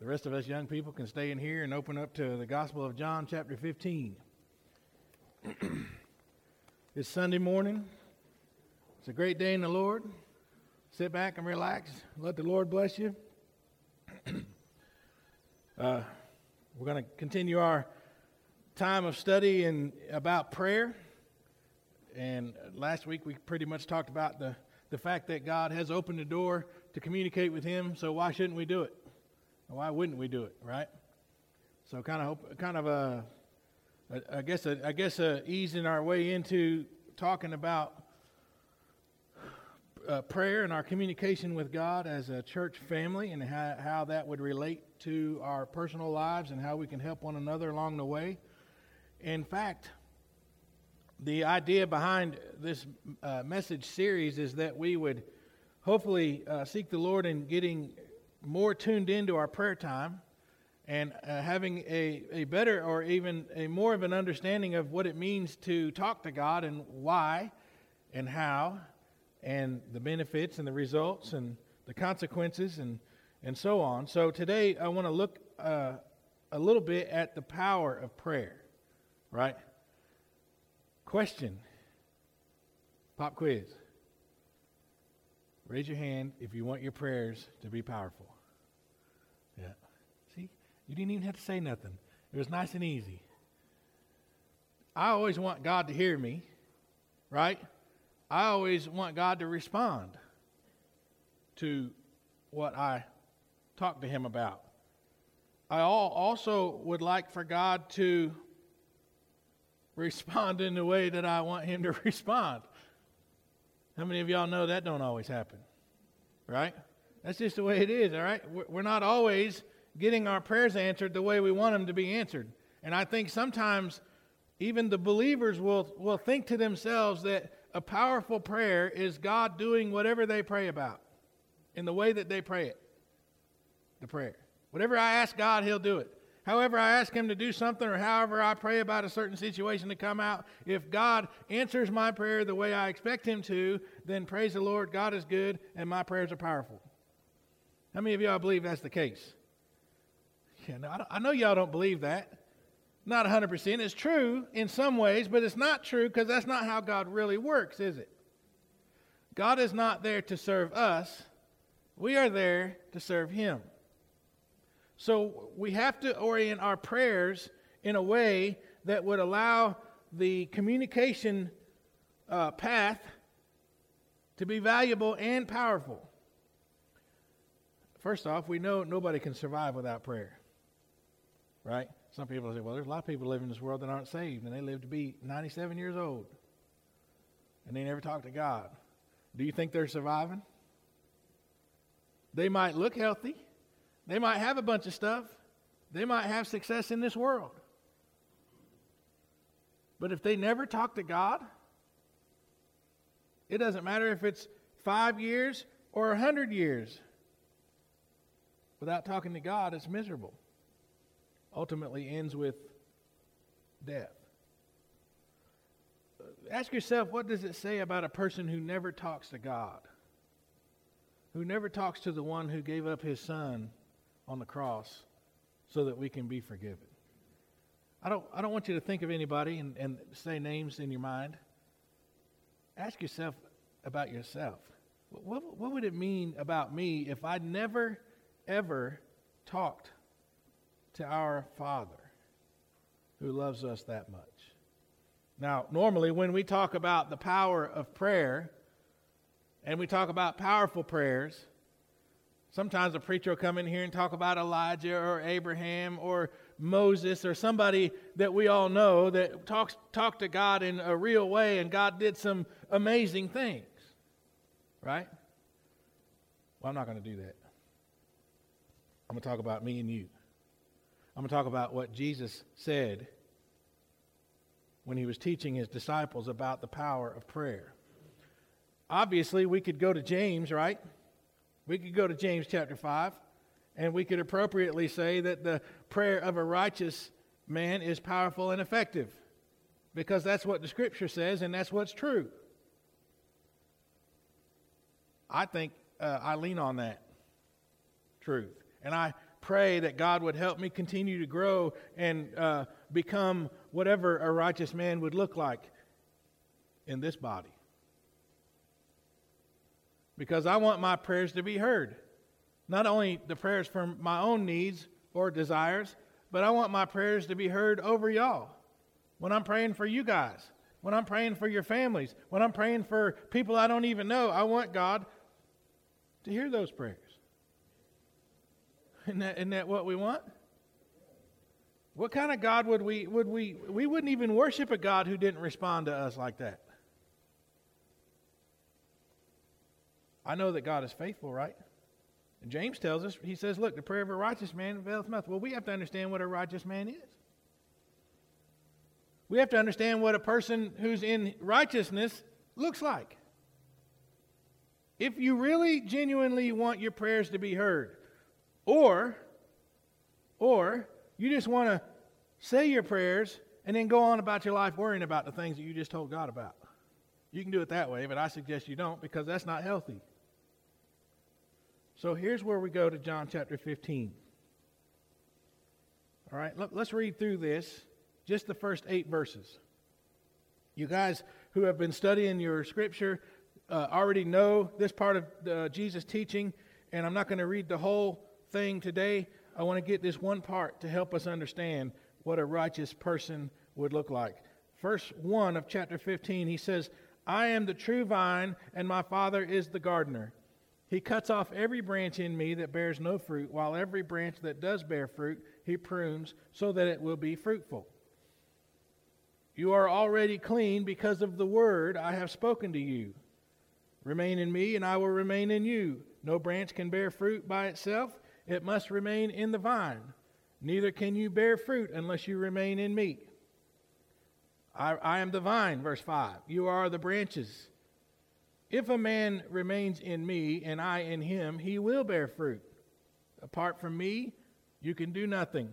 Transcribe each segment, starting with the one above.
The rest of us young people can stay in here and open up to the Gospel of John, chapter 15. it's Sunday morning. It's a great day in the Lord. Sit back and relax. Let the Lord bless you. uh, we're going to continue our time of study in about prayer. And last week we pretty much talked about the, the fact that God has opened the door to communicate with Him, so why shouldn't we do it? Why wouldn't we do it, right? So kind of kind of a, I guess a, I guess a easing our way into talking about uh, prayer and our communication with God as a church family and how, how that would relate to our personal lives and how we can help one another along the way. In fact, the idea behind this uh, message series is that we would hopefully uh, seek the Lord in getting more tuned into our prayer time and uh, having a, a better or even a more of an understanding of what it means to talk to God and why and how and the benefits and the results and the consequences and, and so on. So today I want to look uh, a little bit at the power of prayer, right? Question Pop quiz. Raise your hand if you want your prayers to be powerful. Yeah. See, you didn't even have to say nothing. It was nice and easy. I always want God to hear me, right? I always want God to respond to what I talk to Him about. I also would like for God to respond in the way that I want Him to respond. How many of y'all know that don't always happen? Right? That's just the way it is, all right? We're not always getting our prayers answered the way we want them to be answered. And I think sometimes even the believers will, will think to themselves that a powerful prayer is God doing whatever they pray about in the way that they pray it. The prayer. Whatever I ask God, He'll do it. However, I ask Him to do something, or however I pray about a certain situation to come out, if God answers my prayer the way I expect Him to, then praise the Lord, God is good, and my prayers are powerful. How many of y'all believe that's the case? Yeah, no, I know y'all don't believe that. Not 100%. It's true in some ways, but it's not true because that's not how God really works, is it? God is not there to serve us, we are there to serve Him. So we have to orient our prayers in a way that would allow the communication uh, path to be valuable and powerful. First off, we know nobody can survive without prayer. Right? Some people say, well, there's a lot of people living in this world that aren't saved, and they live to be 97 years old, and they never talk to God. Do you think they're surviving? They might look healthy, they might have a bunch of stuff. They might have success in this world. But if they never talk to God, it doesn't matter if it's five years or a hundred years. Without talking to God, it's miserable. Ultimately ends with death. Ask yourself, what does it say about a person who never talks to God? Who never talks to the one who gave up his son on the cross so that we can be forgiven. I don't, I don't want you to think of anybody and, and say names in your mind. Ask yourself about yourself. What, what would it mean about me if I never, ever talked to our Father who loves us that much? Now, normally when we talk about the power of prayer and we talk about powerful prayers, Sometimes a preacher will come in here and talk about Elijah or Abraham or Moses or somebody that we all know that talks talked to God in a real way and God did some amazing things. Right? Well, I'm not going to do that. I'm going to talk about me and you. I'm going to talk about what Jesus said when he was teaching his disciples about the power of prayer. Obviously, we could go to James, right? We could go to James chapter 5, and we could appropriately say that the prayer of a righteous man is powerful and effective because that's what the scripture says and that's what's true. I think uh, I lean on that truth. And I pray that God would help me continue to grow and uh, become whatever a righteous man would look like in this body. Because I want my prayers to be heard. Not only the prayers for my own needs or desires, but I want my prayers to be heard over y'all. When I'm praying for you guys, when I'm praying for your families, when I'm praying for people I don't even know, I want God to hear those prayers. Isn't that, isn't that what we want? What kind of God would we would we we wouldn't even worship a God who didn't respond to us like that? I know that God is faithful, right? And James tells us, he says, look, the prayer of a righteous man availeth much. Well, we have to understand what a righteous man is. We have to understand what a person who's in righteousness looks like. If you really genuinely want your prayers to be heard, or or you just want to say your prayers and then go on about your life worrying about the things that you just told God about. You can do it that way, but I suggest you don't because that's not healthy. So here's where we go to John chapter 15. All right, let, us read through this, just the first eight verses. You guys who have been studying your scripture uh, already know this part of uh, Jesus' teaching, and I'm not going to read the whole thing today. I want to get this one part to help us understand what a righteous person would look like. Verse 1 of chapter 15, he says, I am the true vine, and my Father is the gardener. He cuts off every branch in me that bears no fruit, while every branch that does bear fruit, he prunes so that it will be fruitful. You are already clean because of the word I have spoken to you. Remain in me, and I will remain in you. No branch can bear fruit by itself, it must remain in the vine. Neither can you bear fruit unless you remain in me. I, I am the vine, verse 5. You are the branches. If a man remains in me and I in him, he will bear fruit. Apart from me, you can do nothing.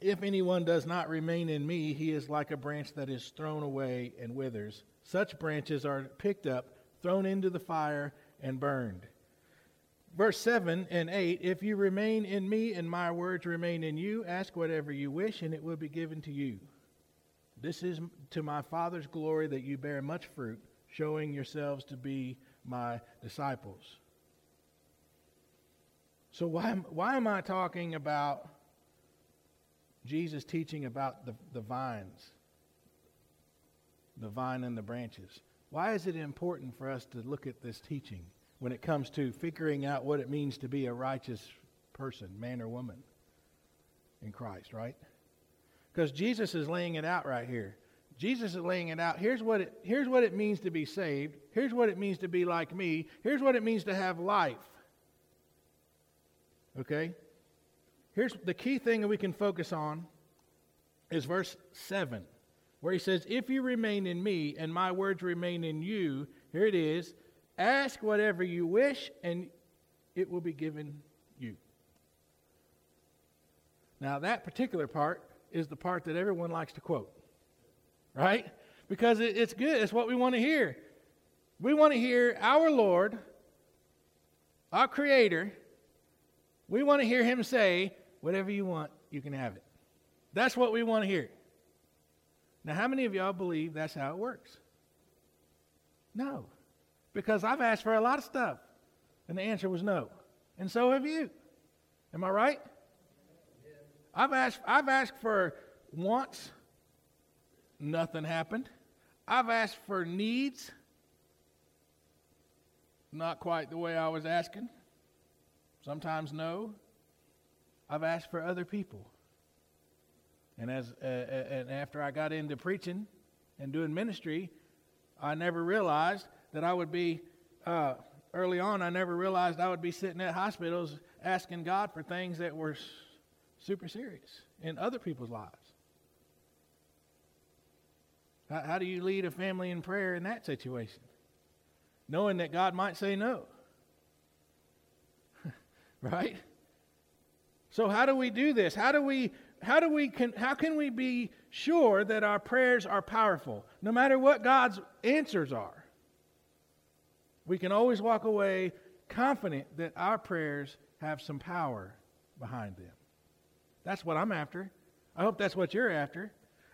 If anyone does not remain in me, he is like a branch that is thrown away and withers. Such branches are picked up, thrown into the fire, and burned. Verse 7 and 8 If you remain in me and my words remain in you, ask whatever you wish, and it will be given to you. This is to my Father's glory that you bear much fruit, showing yourselves to be my disciples. So, why, why am I talking about Jesus teaching about the, the vines, the vine and the branches? Why is it important for us to look at this teaching when it comes to figuring out what it means to be a righteous person, man or woman, in Christ, right? Because Jesus is laying it out right here. Jesus is laying it out. Here's what it, here's what it means to be saved. Here's what it means to be like me. Here's what it means to have life. Okay? Here's the key thing that we can focus on is verse 7, where he says, If you remain in me and my words remain in you, here it is, ask whatever you wish and it will be given you. Now, that particular part is the part that everyone likes to quote, right? Because it, it's good. It's what we want to hear. We want to hear our Lord, our Creator, we want to hear Him say, whatever you want, you can have it. That's what we want to hear. Now, how many of y'all believe that's how it works? No. Because I've asked for a lot of stuff, and the answer was no. And so have you. Am I right? I've asked, I've asked for wants, nothing happened. I've asked for needs, not quite the way I was asking. Sometimes no. I've asked for other people. And as uh, and after I got into preaching and doing ministry, I never realized that I would be uh, early on. I never realized I would be sitting at hospitals asking God for things that were super serious in other people's lives. How, how do you lead a family in prayer in that situation? Knowing that God might say no. right? So how do we do this? How do we how do we can how can we be sure that our prayers are powerful no matter what God's answers are? We can always walk away confident that our prayers have some power behind them. That's what I'm after. I hope that's what you're after.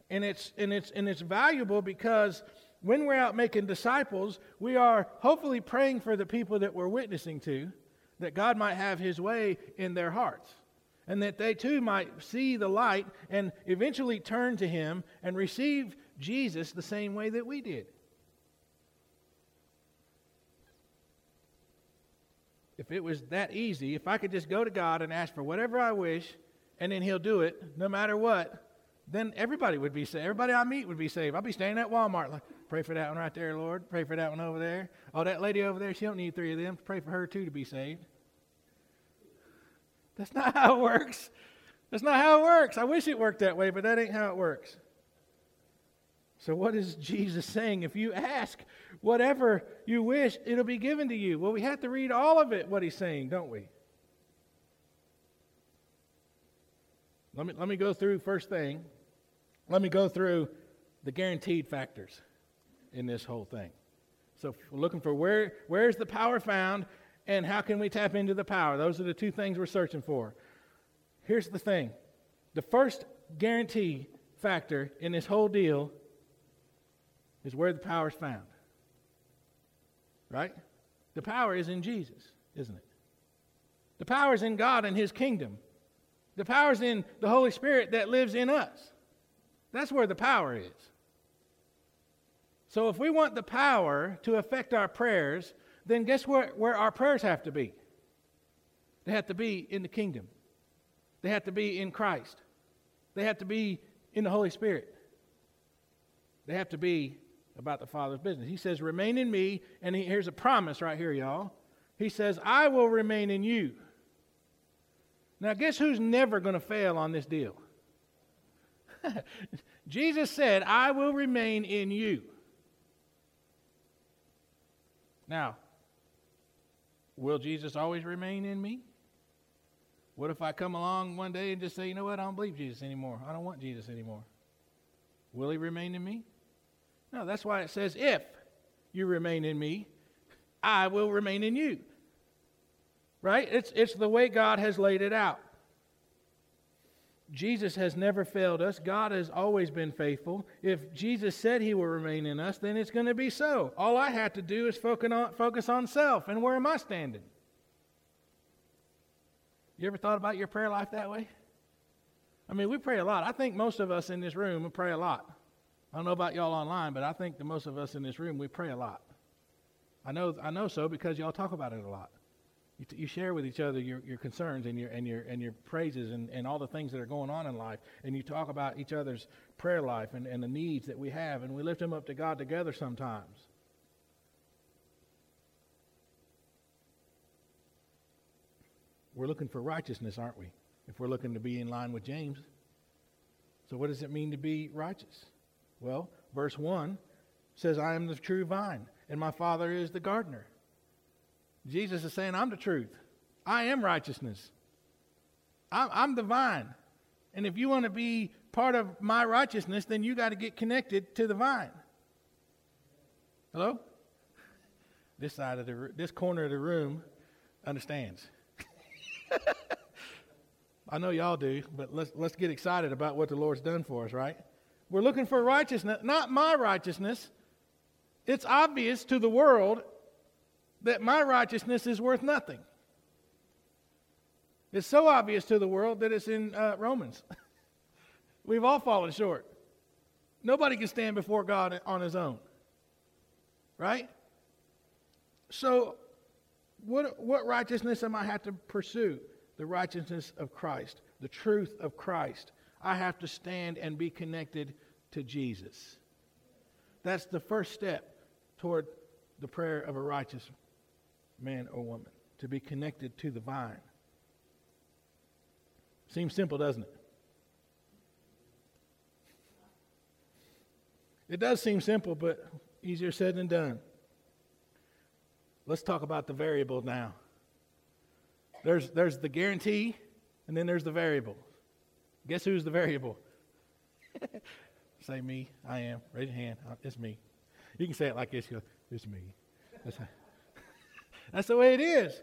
And it's, and it's, and it's valuable because when we're out making disciples, we are hopefully praying for the people that we're witnessing to, that God might have his way in their hearts. And that they too might see the light and eventually turn to him and receive Jesus the same way that we did. If it was that easy, if I could just go to God and ask for whatever I wish, and then He'll do it no matter what, then everybody would be saved. Everybody I meet would be saved. I'll be standing at Walmart like, pray for that one right there, Lord. Pray for that one over there. Oh, that lady over there, she don't need three of them. Pray for her too to be saved. That's not how it works. That's not how it works. I wish it worked that way, but that ain't how it works. So, what is Jesus saying? If you ask whatever you wish, it'll be given to you. Well, we have to read all of it, what he's saying, don't we? Let me, let me go through first thing. Let me go through the guaranteed factors in this whole thing. So, we're looking for where, where's the power found and how can we tap into the power? Those are the two things we're searching for. Here's the thing the first guarantee factor in this whole deal is where the power is found. Right? The power is in Jesus, isn't it? The power is in God and His kingdom. The power is in the Holy Spirit that lives in us. That's where the power is. So if we want the power to affect our prayers, then guess where, where our prayers have to be? They have to be in the kingdom. They have to be in Christ. They have to be in the Holy Spirit. They have to be about the Father's business. He says, Remain in me. And he, here's a promise right here, y'all. He says, I will remain in you. Now, guess who's never going to fail on this deal? Jesus said, I will remain in you. Now, will Jesus always remain in me? What if I come along one day and just say, you know what, I don't believe Jesus anymore. I don't want Jesus anymore. Will he remain in me? No, that's why it says, if you remain in me, I will remain in you. Right? It's, it's the way God has laid it out. Jesus has never failed us. God has always been faithful. If Jesus said he will remain in us, then it's going to be so. All I have to do is focus on, focus on self and where am I standing? You ever thought about your prayer life that way? I mean, we pray a lot. I think most of us in this room pray a lot. I don't know about y'all online, but I think that most of us in this room, we pray a lot. I know, I know so because y'all talk about it a lot. You, t- you share with each other your, your concerns and your, and, your, and your praises and, and all the things that are going on in life. And you talk about each other's prayer life and, and the needs that we have. And we lift them up to God together sometimes. We're looking for righteousness, aren't we? If we're looking to be in line with James. So, what does it mean to be righteous? Well, verse 1 says, I am the true vine, and my Father is the gardener. Jesus is saying, I'm the truth. I am righteousness. I'm, I'm the vine. And if you want to be part of my righteousness, then you got to get connected to the vine. Hello? This side of the this corner of the room understands. I know y'all do, but let's let's get excited about what the Lord's done for us, right? We're looking for righteousness, not my righteousness. It's obvious to the world that my righteousness is worth nothing. It's so obvious to the world that it's in uh, Romans. We've all fallen short. Nobody can stand before God on his own. Right? So, what, what righteousness am I have to pursue? The righteousness of Christ, the truth of Christ. I have to stand and be connected to Jesus. That's the first step toward the prayer of a righteous man or woman, to be connected to the vine. Seems simple, doesn't it? It does seem simple, but easier said than done. Let's talk about the variable now. There's, there's the guarantee, and then there's the variable. Guess who's the variable? say me. I am. Raise your hand. It's me. You can say it like this. It's me. That's the way it is.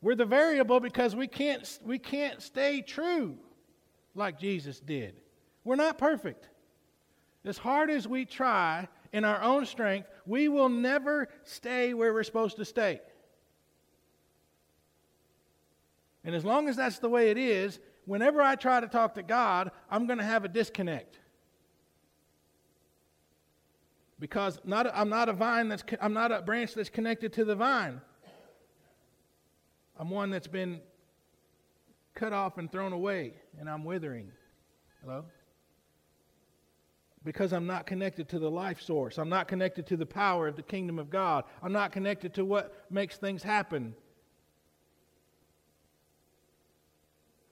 We're the variable because we can't, we can't stay true like Jesus did. We're not perfect. As hard as we try in our own strength, we will never stay where we're supposed to stay. And as long as that's the way it is, whenever I try to talk to God, I'm going to have a disconnect. Because not, I'm not a vine that's I'm not a branch that's connected to the vine. I'm one that's been cut off and thrown away, and I'm withering. Hello? Because I'm not connected to the life source. I'm not connected to the power of the kingdom of God. I'm not connected to what makes things happen.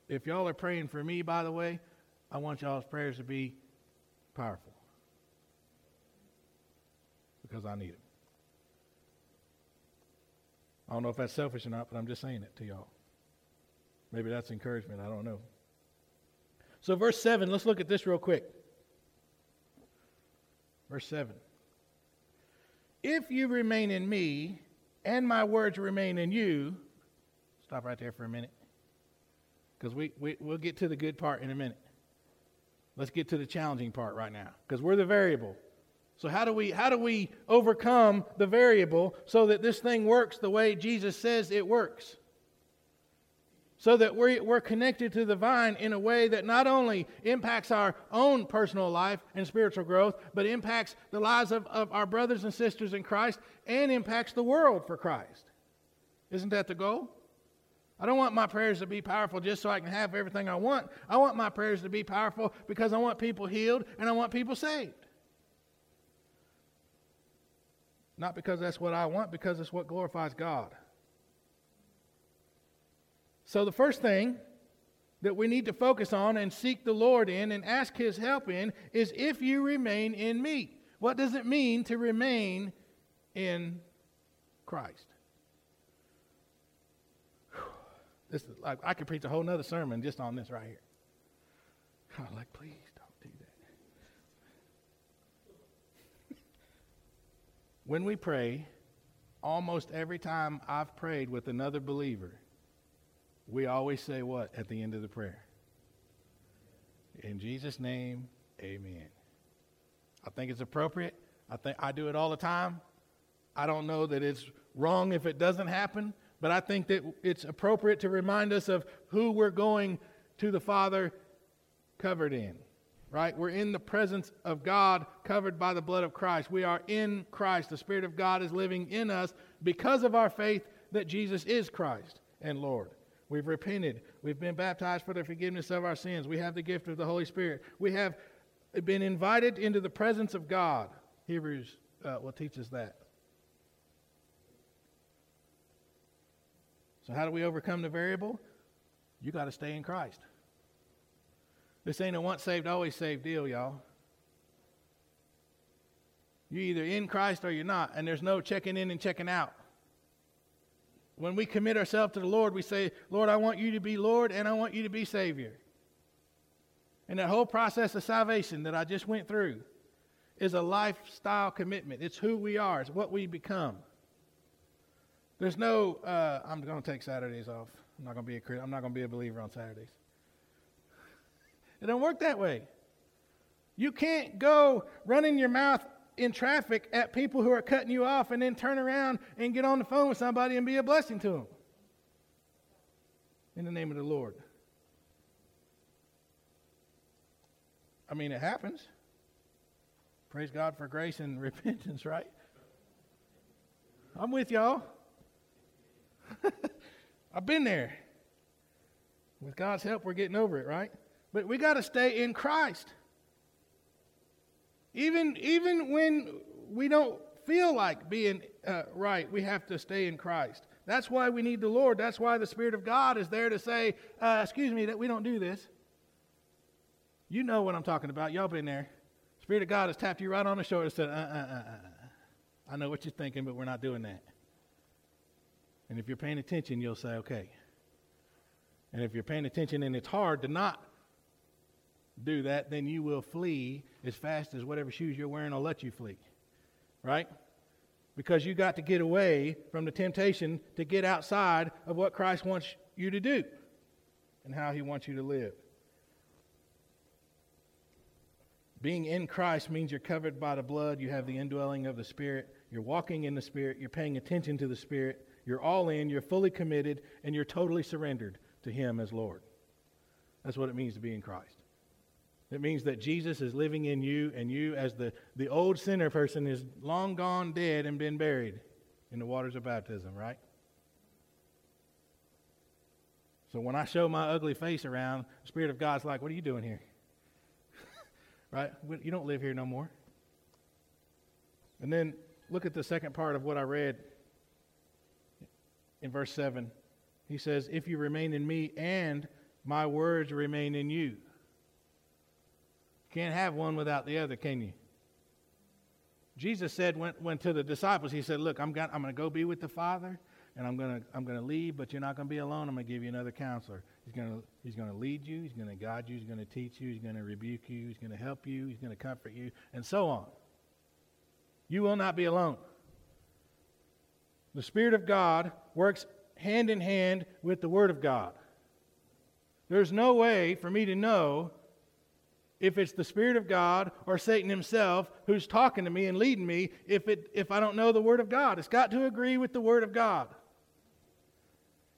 If y'all are praying for me, by the way, I want y'all's prayers to be powerful. Because I need them. I don't know if that's selfish or not, but I'm just saying it to y'all. Maybe that's encouragement. I don't know. So, verse 7, let's look at this real quick. Verse 7. If you remain in me and my words remain in you, stop right there for a minute because we, we, we'll get to the good part in a minute. Let's get to the challenging part right now because we're the variable. So how do we how do we overcome the variable so that this thing works the way Jesus says it works? So that we're, we're connected to the vine in a way that not only impacts our own personal life and spiritual growth, but impacts the lives of, of our brothers and sisters in Christ and impacts the world for Christ. Isn't that the goal? I don't want my prayers to be powerful just so I can have everything I want. I want my prayers to be powerful because I want people healed and I want people saved. Not because that's what I want, because it's what glorifies God. So, the first thing that we need to focus on and seek the Lord in and ask His help in is if you remain in me. What does it mean to remain in Christ? This is like I could preach a whole nother sermon just on this right here. I'm like, please. When we pray, almost every time I've prayed with another believer, we always say what at the end of the prayer? In Jesus' name, amen. I think it's appropriate. I think I do it all the time. I don't know that it's wrong if it doesn't happen, but I think that it's appropriate to remind us of who we're going to the Father covered in right? We're in the presence of God, covered by the blood of Christ. We are in Christ. The Spirit of God is living in us because of our faith that Jesus is Christ and Lord. We've repented. We've been baptized for the forgiveness of our sins. We have the gift of the Holy Spirit. We have been invited into the presence of God. Hebrews uh, will teach us that. So, how do we overcome the variable? You got to stay in Christ. This ain't a once saved, always saved deal, y'all. You're either in Christ or you're not, and there's no checking in and checking out. When we commit ourselves to the Lord, we say, Lord, I want you to be Lord and I want you to be Savior. And that whole process of salvation that I just went through is a lifestyle commitment. It's who we are, it's what we become. There's no, uh, I'm going to take Saturdays off. I'm not going to be a I'm not going to be a believer on Saturdays. It don't work that way. You can't go running your mouth in traffic at people who are cutting you off and then turn around and get on the phone with somebody and be a blessing to them. In the name of the Lord. I mean, it happens. Praise God for grace and repentance, right? I'm with y'all. I've been there. With God's help, we're getting over it, right? But we got to stay in Christ. Even, even when we don't feel like being uh, right, we have to stay in Christ. That's why we need the Lord. That's why the Spirit of God is there to say, uh, excuse me, that we don't do this. You know what I'm talking about. Y'all been there. Spirit of God has tapped you right on the shoulder and said, uh, uh, uh, uh. I know what you're thinking, but we're not doing that. And if you're paying attention, you'll say, okay. And if you're paying attention and it's hard to not do that, then you will flee as fast as whatever shoes you're wearing will let you flee. Right? because you got to get away from the temptation to get outside of what Christ wants you to do and how he wants you to live. Being in Christ means you're covered by the blood, you have the indwelling of the Spirit, you're walking in the Spirit, you're paying attention to the Spirit, you're all in, you're fully committed, and you're totally surrendered to Him as Lord. That's what it means to be in Christ. It means that Jesus is living in you, and you, as the, the old sinner person, is long gone dead and been buried in the waters of baptism, right? So when I show my ugly face around, the Spirit of God's like, What are you doing here? right? You don't live here no more. And then look at the second part of what I read in verse 7. He says, If you remain in me and my words remain in you. Can't have one without the other, can you? Jesus said, went, went to the disciples, he said, Look, I'm, going I'm to go be with the Father, and I'm going to I'm going to leave, but you're not going to be alone. I'm going to give you another counselor. He's going to he's going to lead you. He's going to guide you. He's going to teach you. He's going to rebuke you. He's going to help you. He's going to comfort you, and so on. You will not be alone. The Spirit of God works hand in hand with the Word of God. There's no way for me to know if it's the Spirit of God or Satan himself who's talking to me and leading me if, it, if I don't know the Word of God. It's got to agree with the Word of God.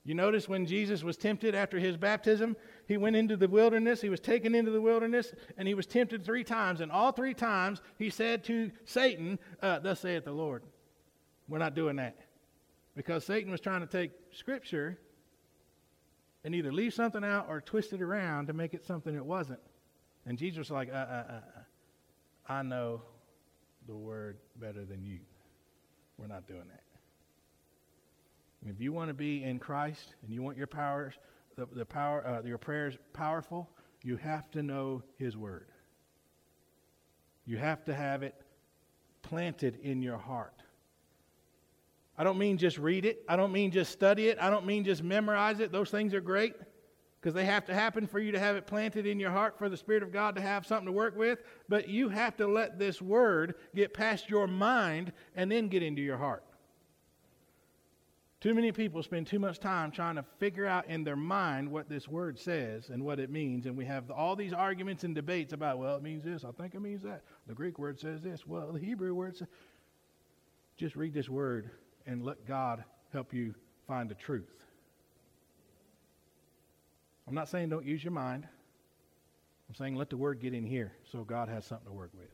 You notice when Jesus was tempted after his baptism, he went into the wilderness, he was taken into the wilderness, and he was tempted three times. And all three times he said to Satan, uh, Thus saith the Lord. We're not doing that. Because Satan was trying to take Scripture and either leave something out or twist it around to make it something it wasn't. And Jesus was like, uh, uh, uh, uh, I know the word better than you. We're not doing that. If you want to be in Christ and you want your powers, the, the power, uh, your prayers powerful, you have to know His word. You have to have it planted in your heart. I don't mean just read it. I don't mean just study it. I don't mean just memorize it. Those things are great because they have to happen for you to have it planted in your heart for the Spirit of God to have something to work with. But you have to let this word get past your mind and then get into your heart. Too many people spend too much time trying to figure out in their mind what this word says and what it means. And we have all these arguments and debates about, well, it means this. I think it means that. The Greek word says this. Well, the Hebrew word says. Just read this word and let God help you find the truth. I'm not saying don't use your mind. I'm saying let the word get in here so God has something to work with.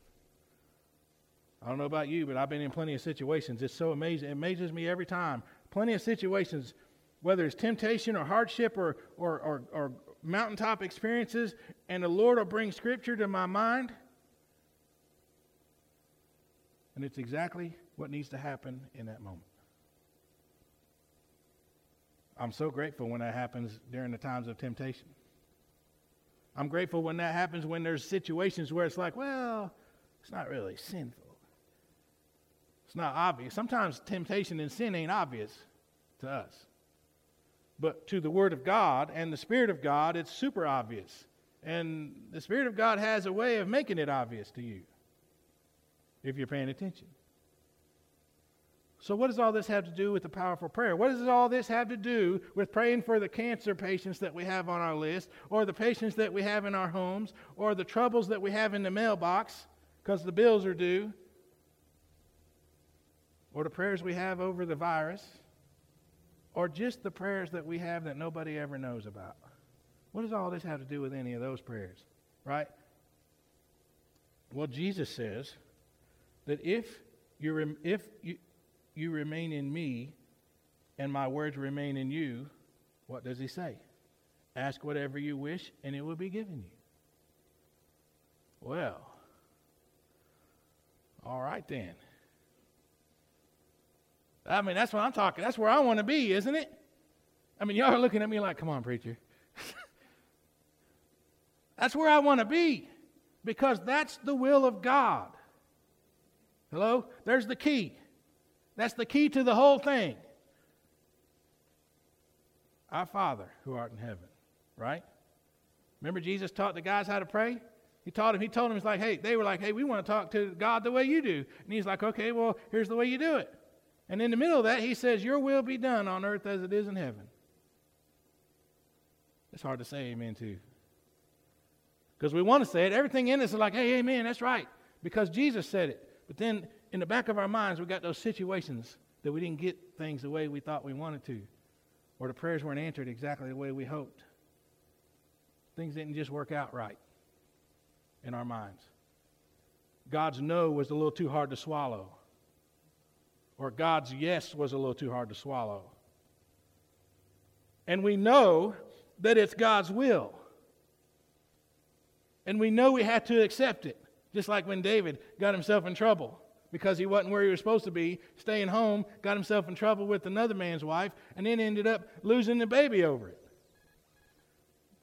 I don't know about you, but I've been in plenty of situations. It's so amazing. It amazes me every time. Plenty of situations, whether it's temptation or hardship or, or, or, or mountaintop experiences, and the Lord will bring scripture to my mind. And it's exactly what needs to happen in that moment. I'm so grateful when that happens during the times of temptation. I'm grateful when that happens when there's situations where it's like, well, it's not really sinful. It's not obvious. Sometimes temptation and sin ain't obvious to us. But to the Word of God and the Spirit of God, it's super obvious. And the Spirit of God has a way of making it obvious to you if you're paying attention. So, what does all this have to do with the powerful prayer? What does all this have to do with praying for the cancer patients that we have on our list, or the patients that we have in our homes, or the troubles that we have in the mailbox because the bills are due, or the prayers we have over the virus, or just the prayers that we have that nobody ever knows about? What does all this have to do with any of those prayers? Right? Well, Jesus says that if you're if you you remain in me and my words remain in you, what does he say? Ask whatever you wish and it will be given you. Well, all right then. I mean, that's what I'm talking. That's where I want to be, isn't it? I mean, y'all are looking at me like, come on, preacher. that's where I want to be because that's the will of God. Hello? There's the key. That's the key to the whole thing. Our Father who art in heaven, right? Remember Jesus taught the guys how to pray? He taught him, he told them, he's like, hey, they were like, hey, we want to talk to God the way you do. And he's like, okay, well, here's the way you do it. And in the middle of that, he says, Your will be done on earth as it is in heaven. It's hard to say amen to. Because we want to say it. Everything in us is like, hey, amen, that's right. Because Jesus said it. But then in the back of our minds, we got those situations that we didn't get things the way we thought we wanted to, or the prayers weren't answered exactly the way we hoped. Things didn't just work out right in our minds. God's no was a little too hard to swallow, or God's yes was a little too hard to swallow. And we know that it's God's will. And we know we have to accept it, just like when David got himself in trouble because he wasn't where he was supposed to be, staying home, got himself in trouble with another man's wife, and then ended up losing the baby over it.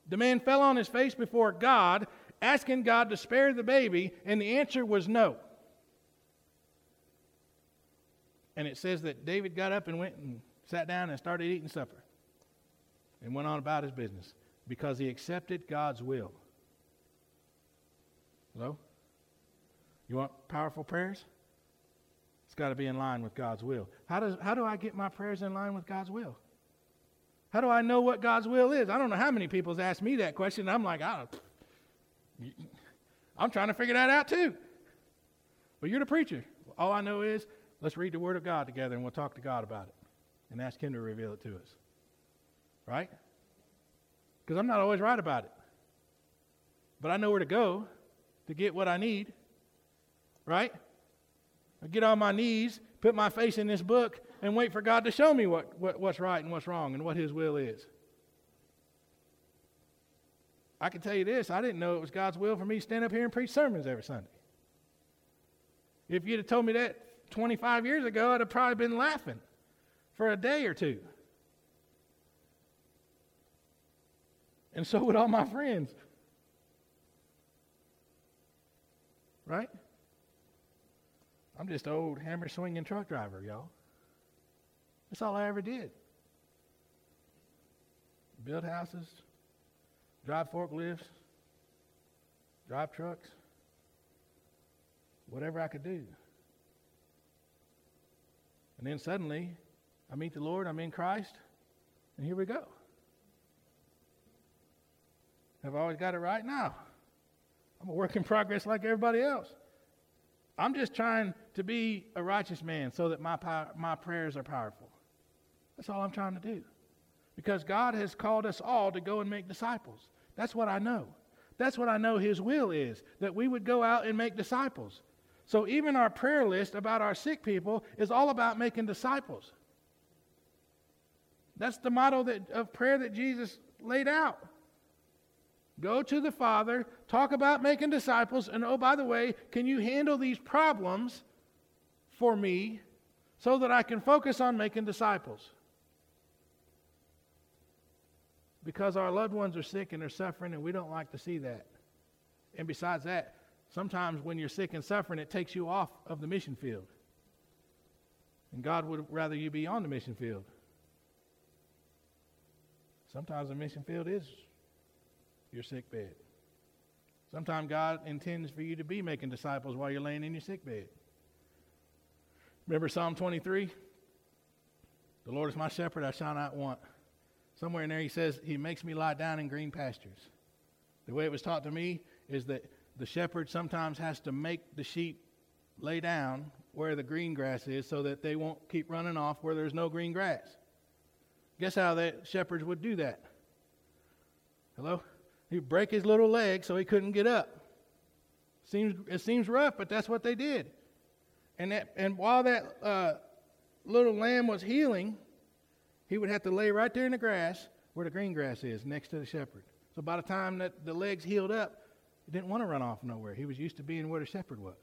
The man fell on his face before God, asking God to spare the baby, and the answer was no. And it says that David got up and went and sat down and started eating supper and went on about his business because he accepted God's will. Hello? You want powerful prayers? Got to be in line with God's will. How, does, how do I get my prayers in line with God's will? How do I know what God's will is? I don't know how many people have asked me that question. I'm like, I don't, I'm trying to figure that out too. But you're the preacher. All I know is let's read the Word of God together and we'll talk to God about it and ask Him to reveal it to us. Right? Because I'm not always right about it. But I know where to go to get what I need. Right? I get on my knees, put my face in this book, and wait for God to show me what, what, what's right and what's wrong and what His will is. I can tell you this I didn't know it was God's will for me to stand up here and preach sermons every Sunday. If you'd have told me that 25 years ago, I'd have probably been laughing for a day or two. And so would all my friends. Right? I'm just an old hammer swinging truck driver, y'all. That's all I ever did. Build houses, drive forklifts, drive trucks, whatever I could do. And then suddenly, I meet the Lord, I'm in Christ, and here we go. Have I always got it right? now? I'm a work in progress like everybody else. I'm just trying to be a righteous man so that my, power, my prayers are powerful. That's all I'm trying to do. Because God has called us all to go and make disciples. That's what I know. That's what I know His will is that we would go out and make disciples. So even our prayer list about our sick people is all about making disciples. That's the motto that, of prayer that Jesus laid out. Go to the Father, talk about making disciples, and oh, by the way, can you handle these problems for me so that I can focus on making disciples? Because our loved ones are sick and they're suffering, and we don't like to see that. And besides that, sometimes when you're sick and suffering, it takes you off of the mission field. And God would rather you be on the mission field. Sometimes the mission field is your sick bed. Sometimes God intends for you to be making disciples while you're laying in your sick bed. Remember Psalm 23? The Lord is my shepherd, I shall not want. Somewhere in there he says, He makes me lie down in green pastures. The way it was taught to me is that the shepherd sometimes has to make the sheep lay down where the green grass is so that they won't keep running off where there's no green grass. Guess how the shepherds would do that? Hello? He'd break his little leg so he couldn't get up. Seems, it seems rough, but that's what they did. And, that, and while that uh, little lamb was healing, he would have to lay right there in the grass where the green grass is next to the shepherd. So by the time that the legs healed up, he didn't want to run off nowhere. He was used to being where the shepherd was.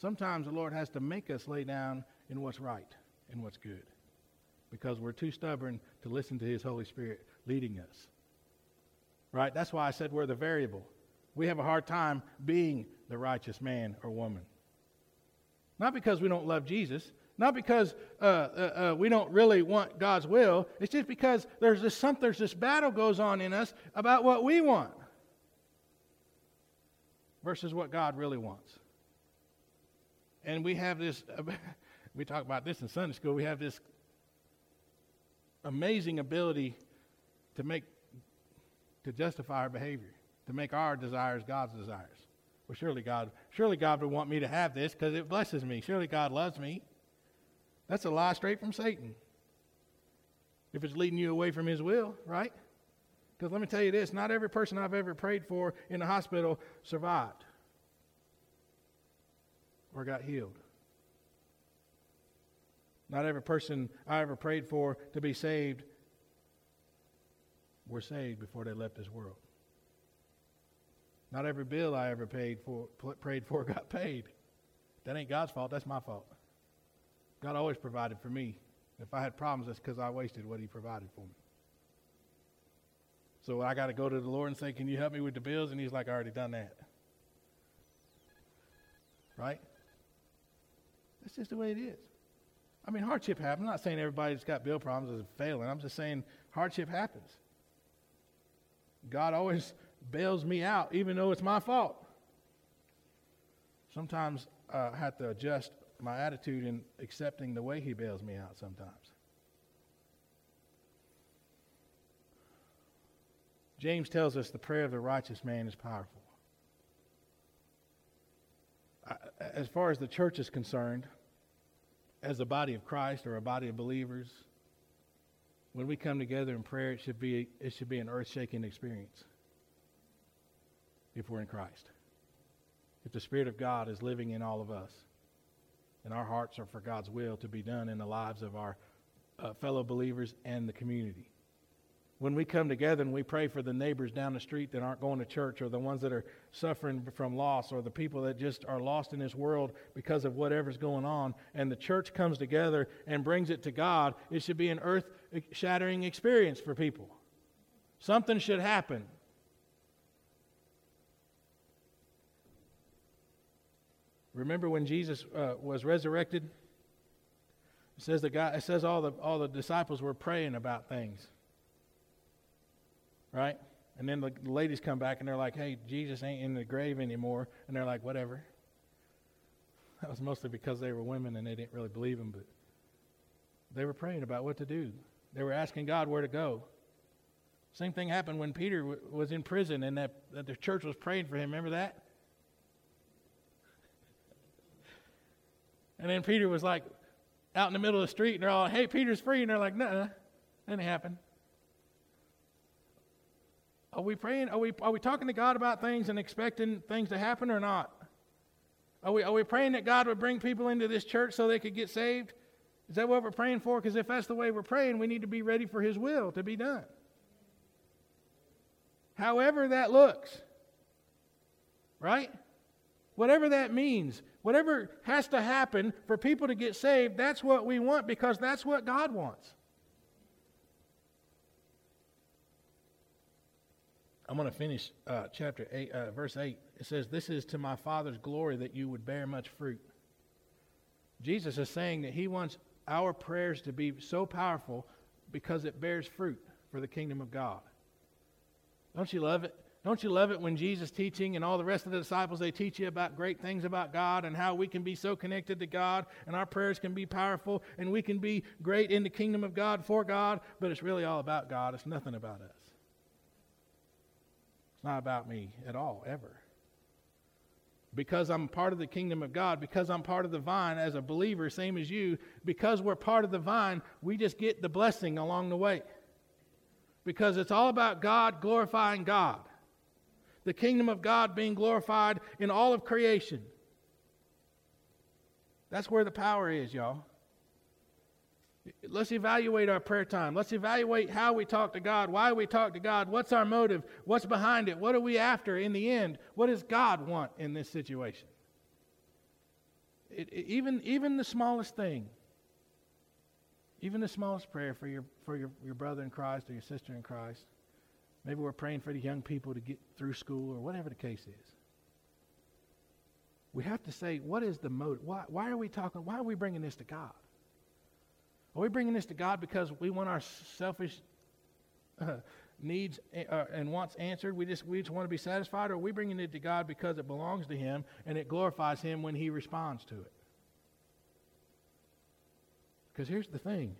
Sometimes the Lord has to make us lay down in what's right and what's good because we're too stubborn to listen to his Holy Spirit leading us right? That's why I said we're the variable. We have a hard time being the righteous man or woman. Not because we don't love Jesus, not because uh, uh, uh, we don't really want God's will. It's just because there's this something, there's this battle goes on in us about what we want versus what God really wants. And we have this we talk about this in Sunday school. We have this amazing ability to make, to justify our behavior, to make our desires God's desires. Well, surely God, surely God would want me to have this because it blesses me. Surely God loves me. That's a lie straight from Satan. If it's leading you away from His will, right? Because let me tell you this not every person I've ever prayed for in the hospital survived or got healed. Not every person I ever prayed for to be saved were saved before they left this world. Not every bill I ever paid for, prayed for got paid. That ain't God's fault. That's my fault. God always provided for me. If I had problems, that's because I wasted what He provided for me. So I got to go to the Lord and say, Can you help me with the bills? And He's like, I already done that. Right? That's just the way it is. I mean, hardship happens. I'm not saying everybody that's got bill problems is failing. I'm just saying hardship happens. God always bails me out, even though it's my fault. Sometimes I have to adjust my attitude in accepting the way He bails me out sometimes. James tells us the prayer of the righteous man is powerful. As far as the church is concerned, as a body of Christ or a body of believers, when we come together in prayer, it should be, it should be an earth shaking experience if we're in Christ. If the Spirit of God is living in all of us, and our hearts are for God's will to be done in the lives of our uh, fellow believers and the community when we come together and we pray for the neighbors down the street that aren't going to church or the ones that are suffering from loss or the people that just are lost in this world because of whatever's going on and the church comes together and brings it to God, it should be an earth shattering experience for people. Something should happen. Remember when Jesus uh, was resurrected? It says the guy. It says all the all the disciples were praying about things right? And then the ladies come back and they're like, hey, Jesus ain't in the grave anymore. And they're like, whatever. That was mostly because they were women and they didn't really believe him, but they were praying about what to do. They were asking God where to go. Same thing happened when Peter w- was in prison and that, that the church was praying for him. Remember that? And then Peter was like out in the middle of the street and they're all, hey, Peter's free. And they're like, nah, that didn't happen. Are we praying? Are we, are we talking to God about things and expecting things to happen or not? Are we, are we praying that God would bring people into this church so they could get saved? Is that what we're praying for? Because if that's the way we're praying, we need to be ready for His will to be done. However, that looks, right? Whatever that means, whatever has to happen for people to get saved, that's what we want because that's what God wants. I'm going to finish uh, chapter 8, uh, verse 8. It says, This is to my Father's glory that you would bear much fruit. Jesus is saying that he wants our prayers to be so powerful because it bears fruit for the kingdom of God. Don't you love it? Don't you love it when Jesus teaching and all the rest of the disciples they teach you about great things about God and how we can be so connected to God and our prayers can be powerful and we can be great in the kingdom of God for God, but it's really all about God. It's nothing about us. It's not about me at all, ever. Because I'm part of the kingdom of God, because I'm part of the vine as a believer, same as you, because we're part of the vine, we just get the blessing along the way. Because it's all about God glorifying God. The kingdom of God being glorified in all of creation. That's where the power is, y'all. Let's evaluate our prayer time. Let's evaluate how we talk to God, why we talk to God, what's our motive, what's behind it, what are we after in the end, what does God want in this situation? It, it, even, even the smallest thing, even the smallest prayer for, your, for your, your brother in Christ or your sister in Christ, maybe we're praying for the young people to get through school or whatever the case is. We have to say, what is the motive? Why, why are we talking? Why are we bringing this to God? Are we bringing this to God because we want our selfish uh, needs uh, and wants answered? We just, we just want to be satisfied? Or are we bringing it to God because it belongs to Him and it glorifies Him when He responds to it? Because here's the thing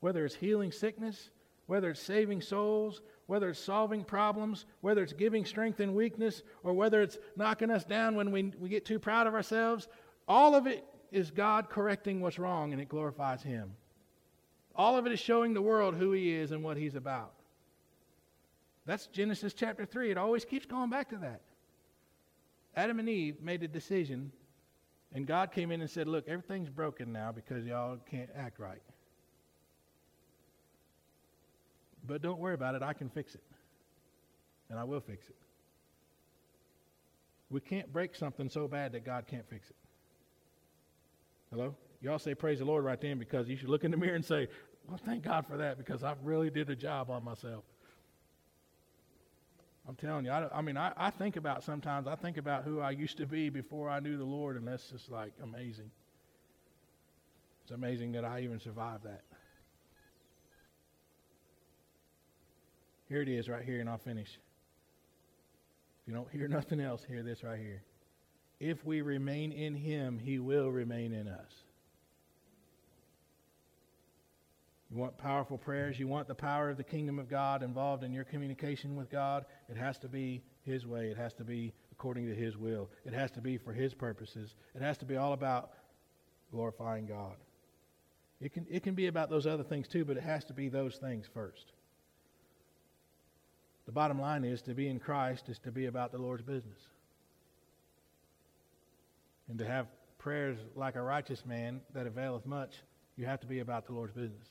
whether it's healing sickness, whether it's saving souls, whether it's solving problems, whether it's giving strength in weakness, or whether it's knocking us down when we, we get too proud of ourselves, all of it is God correcting what's wrong and it glorifies Him. All of it is showing the world who He is and what He's about. That's Genesis chapter 3. It always keeps going back to that. Adam and Eve made a decision, and God came in and said, Look, everything's broken now because y'all can't act right. But don't worry about it. I can fix it. And I will fix it. We can't break something so bad that God can't fix it. Hello? Y'all say praise the Lord right then because you should look in the mirror and say, well, thank God for that because I really did a job on myself. I'm telling you, I, I mean, I, I think about sometimes, I think about who I used to be before I knew the Lord, and that's just like amazing. It's amazing that I even survived that. Here it is right here, and I'll finish. If you don't hear nothing else, hear this right here. If we remain in him, he will remain in us. You want powerful prayers? You want the power of the kingdom of God involved in your communication with God? It has to be His way. It has to be according to His will. It has to be for His purposes. It has to be all about glorifying God. It can, it can be about those other things too, but it has to be those things first. The bottom line is to be in Christ is to be about the Lord's business. And to have prayers like a righteous man that availeth much, you have to be about the Lord's business.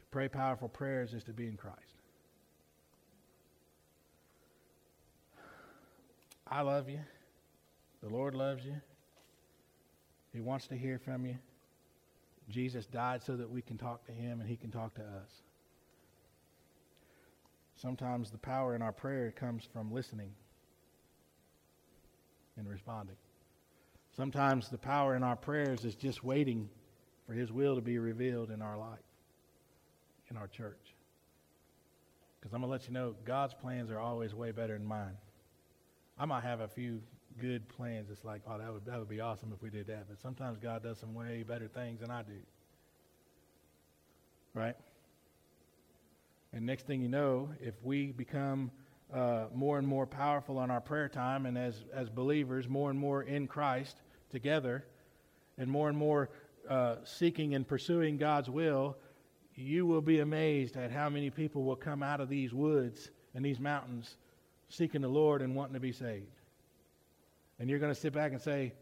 To pray powerful prayers is to be in Christ. I love you. The Lord loves you. He wants to hear from you. Jesus died so that we can talk to him and he can talk to us. Sometimes the power in our prayer comes from listening and responding. Sometimes the power in our prayers is just waiting for His will to be revealed in our life, in our church. Because I'm going to let you know, God's plans are always way better than mine. I might have a few good plans. It's like, oh, that would, that would be awesome if we did that. But sometimes God does some way better things than I do. Right? And next thing you know, if we become uh, more and more powerful on our prayer time and as, as believers, more and more in Christ together, and more and more uh, seeking and pursuing God's will, you will be amazed at how many people will come out of these woods and these mountains seeking the Lord and wanting to be saved. And you're going to sit back and say,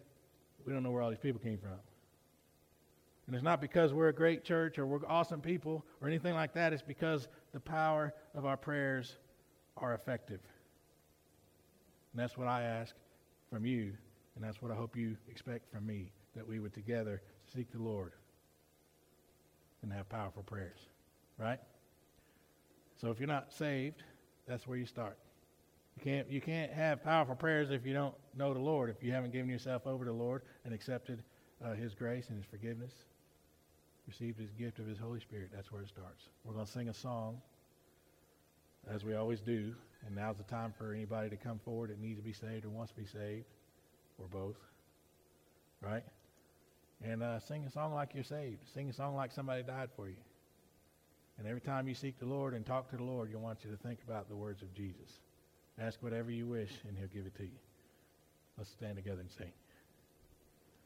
We don't know where all these people came from. And it's not because we're a great church or we're awesome people or anything like that. It's because the power of our prayers are effective. And that's what I ask from you, and that's what I hope you expect from me, that we would together seek the Lord and have powerful prayers. Right? So if you're not saved, that's where you start. You can't, you can't have powerful prayers if you don't know the Lord, if you haven't given yourself over to the Lord and accepted uh, His grace and His forgiveness received his gift of his Holy Spirit. That's where it starts. We're going to sing a song, as we always do, and now's the time for anybody to come forward that needs to be saved or wants to be saved, or both, right? And uh, sing a song like you're saved. Sing a song like somebody died for you. And every time you seek the Lord and talk to the Lord, you want you to think about the words of Jesus. Ask whatever you wish, and he'll give it to you. Let's stand together and sing.